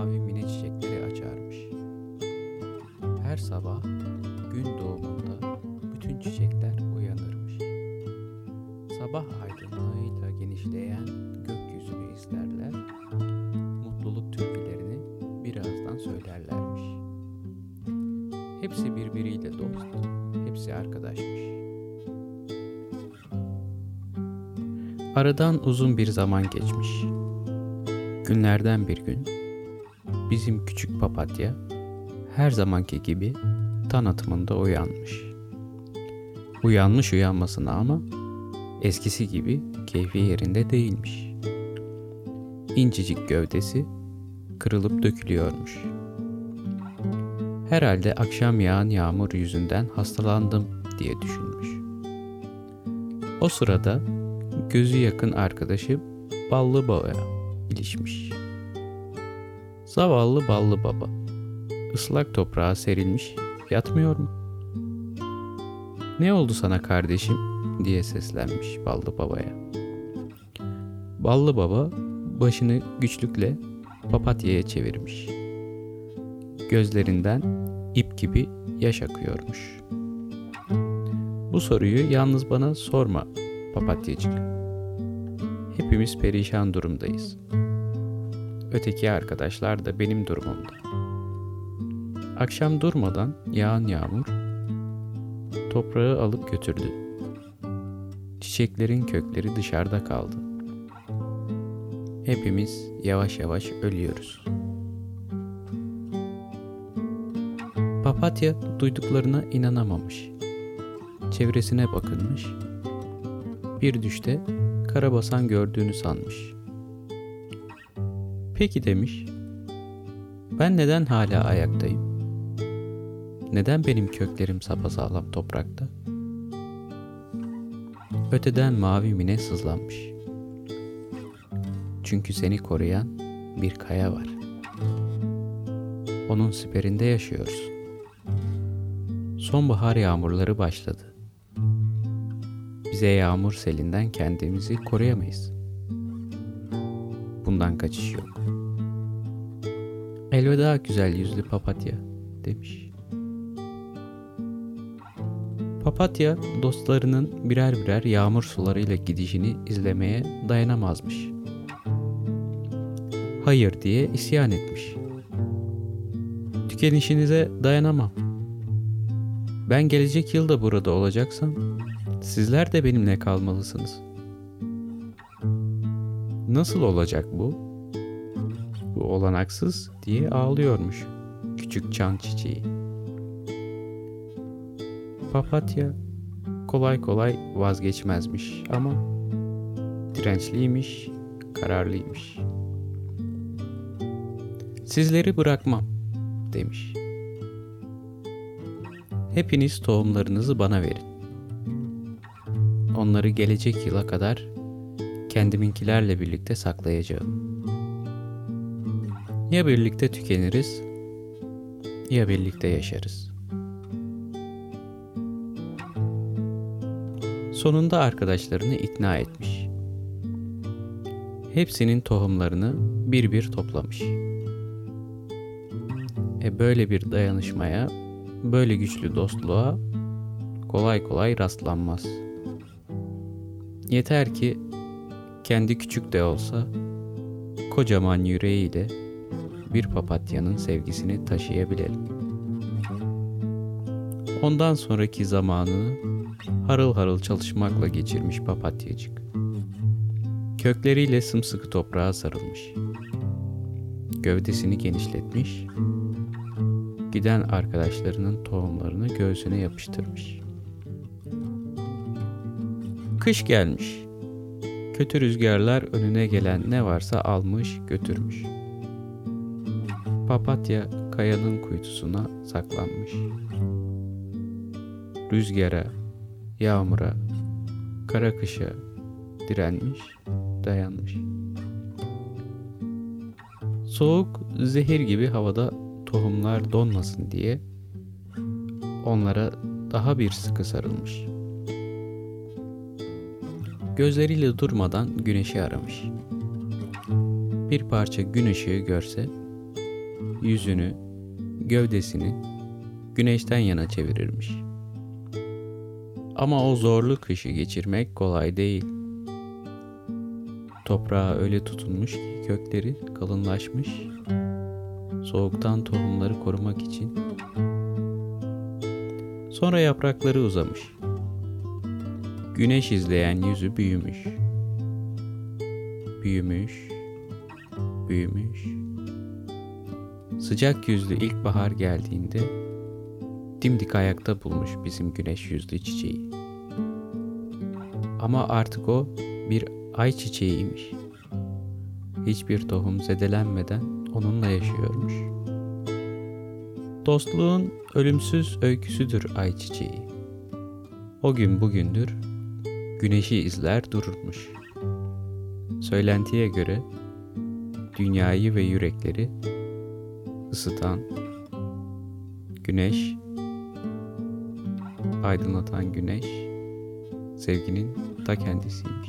mavi mine çiçekleri açarmış. Her sabah gün doğumunda bütün çiçekler uyanırmış. Sabah aydınlığıyla genişleyen gökyüzünü izlerler, mutluluk türkülerini birazdan söylerlermiş. Hepsi birbiriyle dost, hepsi arkadaşmış. Aradan uzun bir zaman geçmiş. Günlerden bir gün bizim küçük papatya her zamanki gibi tan atımında uyanmış. Uyanmış uyanmasına ama eskisi gibi keyfi yerinde değilmiş. İncecik gövdesi kırılıp dökülüyormuş. Herhalde akşam yağan yağmur yüzünden hastalandım diye düşünmüş. O sırada gözü yakın arkadaşı Ballı Baba'ya ilişmiş. Zavallı Ballı Baba ıslak toprağa serilmiş yatmıyor mu? Ne oldu sana kardeşim diye seslenmiş Ballı Baba'ya. Ballı Baba başını güçlükle papatyaya çevirmiş. Gözlerinden ip gibi yaş akıyormuş. Bu soruyu yalnız bana sorma papatyacık. Hepimiz perişan durumdayız. Öteki arkadaşlar da benim durumumda. Akşam durmadan yağan yağmur toprağı alıp götürdü. Çiçeklerin kökleri dışarıda kaldı. Hepimiz yavaş yavaş ölüyoruz. Papatya duyduklarına inanamamış. Çevresine bakınmış. Bir düşte karabasan gördüğünü sanmış. Peki demiş. Ben neden hala ayaktayım? Neden benim köklerim sapasağlam toprakta? Öteden mavi mine sızlanmış. Çünkü seni koruyan bir kaya var. Onun siperinde yaşıyoruz. Sonbahar yağmurları başladı. Bize yağmur selinden kendimizi koruyamayız. Bundan kaçış yok. Elveda güzel yüzlü papatya demiş. Papatya dostlarının birer birer yağmur sularıyla gidişini izlemeye dayanamazmış. Hayır diye isyan etmiş. Tükenişinize dayanamam. Ben gelecek yıl da burada olacaksam sizler de benimle kalmalısınız. Nasıl olacak bu? Bu olanaksız diye ağlıyormuş küçük çan çiçeği. Papatya kolay kolay vazgeçmezmiş ama dirençliymiş, kararlıymış. Sizleri bırakmam demiş. Hepiniz tohumlarınızı bana verin. Onları gelecek yıla kadar kendiminkilerle birlikte saklayacağım. Ya birlikte tükeniriz ya birlikte yaşarız. Sonunda arkadaşlarını ikna etmiş. Hepsinin tohumlarını bir bir toplamış. E böyle bir dayanışmaya, böyle güçlü dostluğa kolay kolay rastlanmaz. Yeter ki kendi küçük de olsa kocaman yüreğiyle bir papatyanın sevgisini taşıyabilelim. Ondan sonraki zamanını harıl harıl çalışmakla geçirmiş papatyacık. Kökleriyle sımsıkı toprağa sarılmış. Gövdesini genişletmiş, giden arkadaşlarının tohumlarını göğsüne yapıştırmış. Kış gelmiş. Kötü rüzgarlar önüne gelen ne varsa almış götürmüş. Papatya kayanın kuytusuna saklanmış. Rüzgara, yağmura, kara kışa direnmiş, dayanmış. Soğuk zehir gibi havada tohumlar donmasın diye onlara daha bir sıkı sarılmış. Gözleriyle durmadan güneşi aramış. Bir parça gün ışığı görse, yüzünü, gövdesini güneşten yana çevirirmiş. Ama o zorlu kışı geçirmek kolay değil. Toprağa öyle tutunmuş ki kökleri kalınlaşmış, soğuktan tohumları korumak için. Sonra yaprakları uzamış. Güneş izleyen yüzü büyümüş. Büyümüş, büyümüş. Sıcak yüzlü ilkbahar geldiğinde dimdik ayakta bulmuş bizim güneş yüzlü çiçeği. Ama artık o bir ay çiçeğiymiş. Hiçbir tohum zedelenmeden onunla yaşıyormuş. Dostluğun ölümsüz öyküsüdür ay çiçeği. O gün bugündür güneşi izler dururmuş. Söylentiye göre dünyayı ve yürekleri ısıtan güneş, aydınlatan güneş sevginin ta kendisiymiş.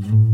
Mm-hmm.